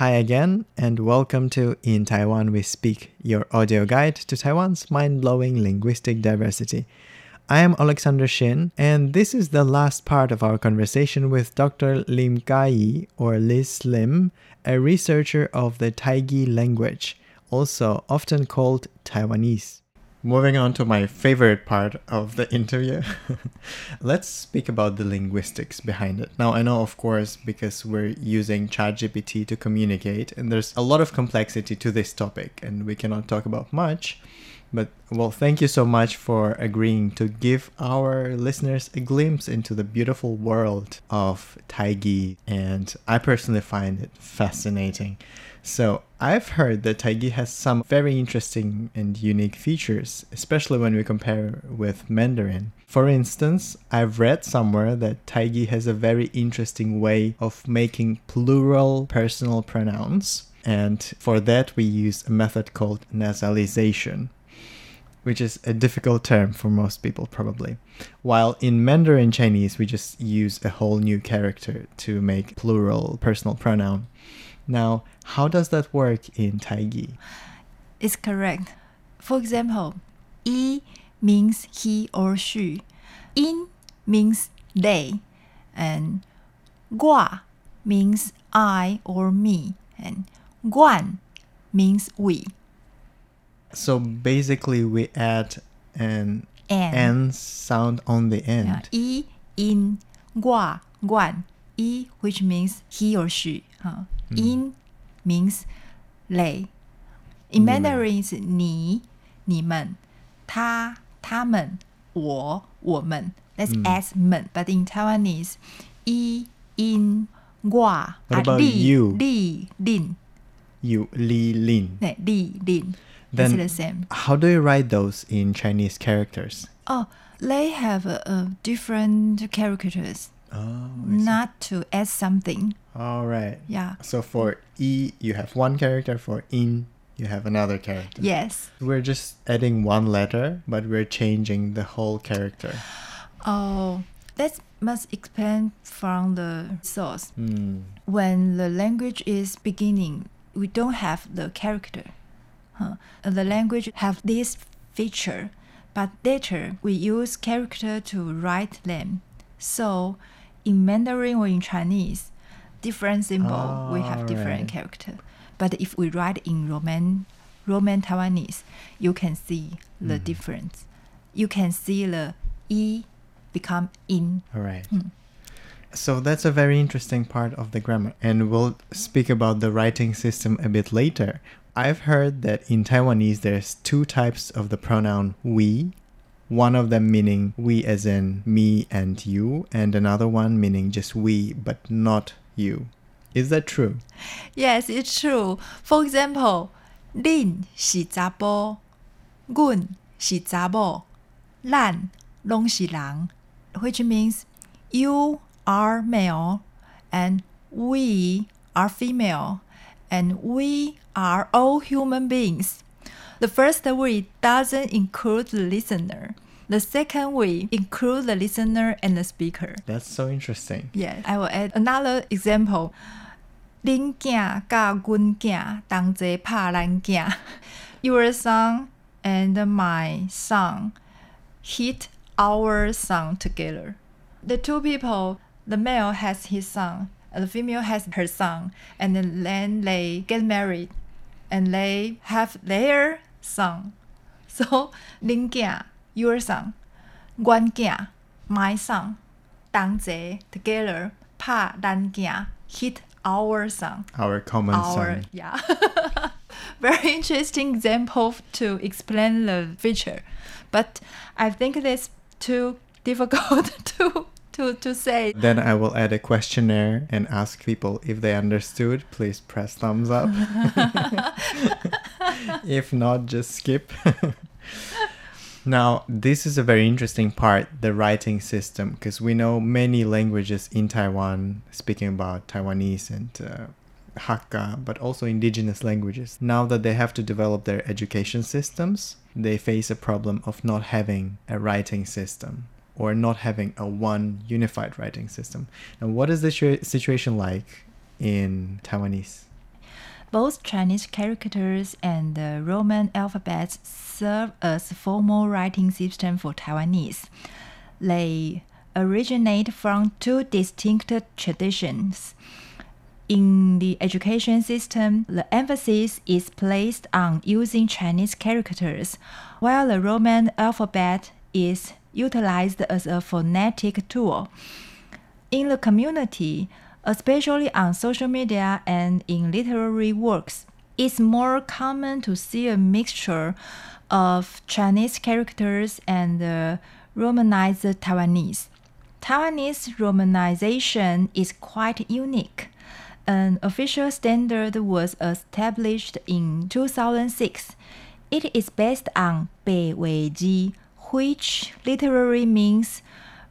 Hi again, and welcome to In Taiwan We Speak, your audio guide to Taiwan's mind blowing linguistic diversity. I am Alexander Shin, and this is the last part of our conversation with Dr. Lim Kai Yi, or Liz Lim, a researcher of the Taigi language, also often called Taiwanese. Moving on to my favorite part of the interview, let's speak about the linguistics behind it. Now, I know, of course, because we're using ChatGPT to communicate, and there's a lot of complexity to this topic, and we cannot talk about much. But, well, thank you so much for agreeing to give our listeners a glimpse into the beautiful world of Taigi, and I personally find it fascinating. So I've heard that Taigi has some very interesting and unique features, especially when we compare with Mandarin. For instance, I've read somewhere that Taigi has a very interesting way of making plural personal pronouns, and for that we use a method called nasalization which is a difficult term for most people probably. While in Mandarin Chinese we just use a whole new character to make plural personal pronoun. Now, how does that work in Taigi? It's correct. For example, "yi" means he or she, "in" means they, and "gua" means I or me, and "guan" means we. So basically, we add an And n sound on the end. yeah, "yi," in, "gua," guan, "yi," which means he or she, huh? "in" means they. In 你们 Mandarin is 你、你们、他、他们、我、我们。That's as 们。But in Taiwanese, 一、in、我、 What about 力、 you? 力、令、 You li lin. 对，力、 Then- the same. How do you write those in Chinese characters? Oh, they have uh, uh, different characters, Oh, not to add something. all right. Yeah. So for e, you have one character. For in, you have another character. Yes. We're just adding one letter, but we're changing the whole character. Oh, that must explain from the source. Hmm. when the language is beginning, we don't have the character. Huh. The language have this feature, but later we use character to write them. So in Mandarin or in Chinese, different symbol we ah, have different Alright. character. But if we write in Roman Roman Taiwanese, you can see the hmm. difference. You can see the e become in. All right. Hmm. So that's a very interesting part of the grammar, and we'll speak about the writing system a bit later. I've heard that in Taiwanese there's two types of the pronoun we, one of them meaning we as in me and you, and another one meaning just we but not you. Is that true? Yes, it's true. For example, 恁是查甫，阮是查某，咱拢是人，which means you are male and we are female and we are all human beings. The first we doesn't include the listener. The second we include the listener and the speaker. That's so interesting. Yes, I will add another example. 恁囝甲阮囝同齐拍咱囝。Your son and my son hit our son together. The two people, the male has his son, and the female has her son, and then they get married, and they have their son. So, Lin your son, Guan my son, Dang Zhe, together, Pa Dan hit our son. Our common our, son. Yeah. Very interesting example to explain the feature. But I think it's too difficult to to to say. Then I will add a questionnaire and ask people if they understood. Please press thumbs up. if not, just skip. now, this is a very interesting part the writing system, because we know many languages in Taiwan speaking about Taiwanese and uh, Hakka, but also indigenous languages. Now that they have to develop their education systems, they face a problem of not having a writing system or not having a one unified writing system. And what is the situa- situation like in Taiwanese? Both Chinese characters and the Roman alphabets serve as formal writing system for Taiwanese. They originate from two distinct traditions. In the education system, the emphasis is placed on using Chinese characters, while the Roman alphabet is utilized as a phonetic tool. In the community, especially on social media and in literary works, it's more common to see a mixture of Chinese characters and uh, Romanized Taiwanese. Taiwanese romanization is quite unique. An official standard was established in 2006. It is based on Bei which literally means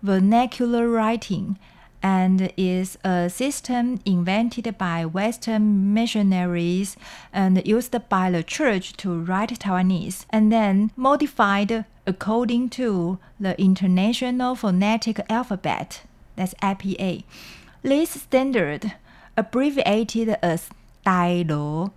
vernacular writing and is a system invented by Western missionaries and used by the church to write Taiwanese, and then modified according to the International Phonetic Alphabet, that's IPA. This standard, abbreviated as Tâi-lô,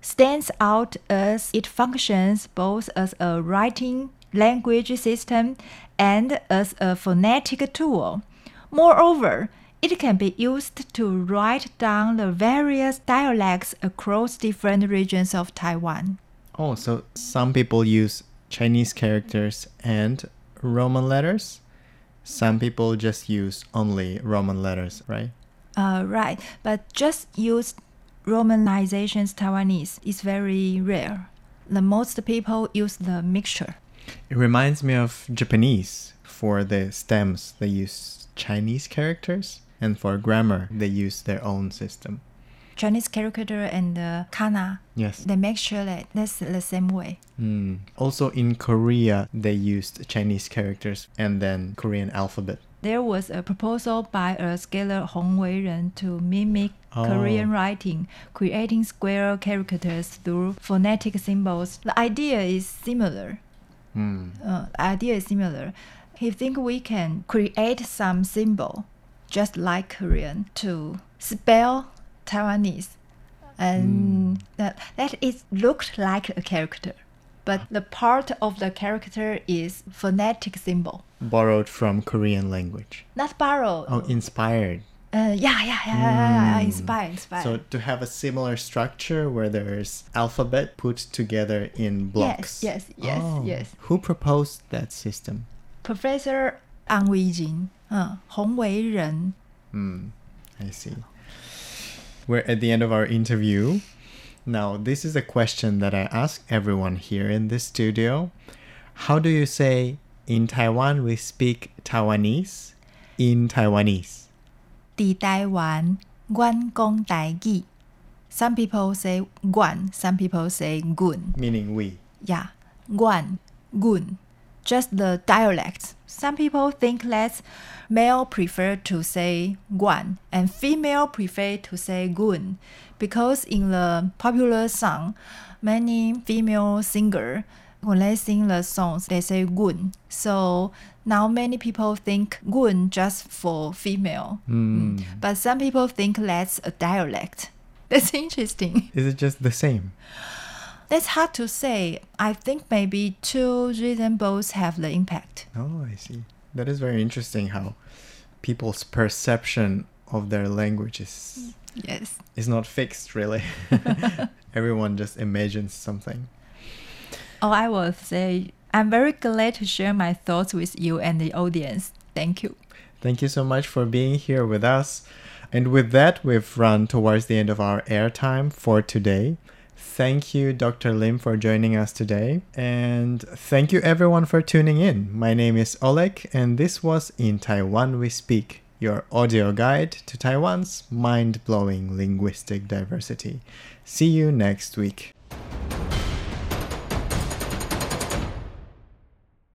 stands out as it functions both as a writing language system and as a phonetic tool. Moreover, it can be used to write down the various dialects across different regions of Taiwan. Oh, so some people use Chinese characters and Roman letters? Some people just use only Roman letters, right? Uh, right, but just use Romanizations Taiwanese is very rare. The most people use the mixture. It reminds me of Japanese. For the stems, they use Chinese characters, and for grammar, they use their own system. Chinese character and uh, kana. Yes. They make sure that that's the same way. Mm. Also in Korea, they used Chinese characters and then Korean alphabet. There was a proposal by a scholar Hong Wei-ren to mimic Oh. Korean writing, creating square characters through phonetic symbols. The idea is similar. Mm. Uh, idea is similar. He think we can create some symbol, just like Korean, to spell Taiwanese, and that that it looked like a character, but the part of the character is phonetic symbol, Borrowed from Korean language. not borrowed. Oh, inspired. Uh, yeah, yeah, yeah, yeah, yeah, Mm. inspired, inspired. So to have a similar structure where there's alphabet put together in blocks. yes, yes, Oh. yes. Who proposed that system? Professor Ang Wei-jin, uh, Hong Wei-ren. Hmm, I see. We're at the end of our interview. Now, this is a question that I ask everyone here in this studio. How do you say in Taiwan we speak Taiwanese in Taiwanese? 伫台湾，阮讲台语。Some people say 阮, some people say 阮。 Meaning we. Yeah, 阮, 阮. Just the dialects. Some people think that male prefer to say 阮 and female prefer to say 阮because in the popular song, many female singer when they sing the songs they say 阮. So now many people think 阮 just for female. Hmm. But some people think that's a dialect. That's interesting. Is it just the same? That's hard to say. I think maybe two reasons both have the impact. Oh, I see. That is very interesting how people's perception of their language is, Yes. is not fixed, really. Everyone just imagines something. Oh, I will say I'm very glad to share my thoughts with you and the audience. Thank you. Thank you so much for being here with us. And with that, we've run towards the end of our airtime for today. Thank you, Dr. Lim, for joining us today. And thank you, everyone, for tuning in. My name is Oleg, and this was In Taiwan We Speak, your audio guide to Taiwan's mind blowing linguistic diversity. See you next week.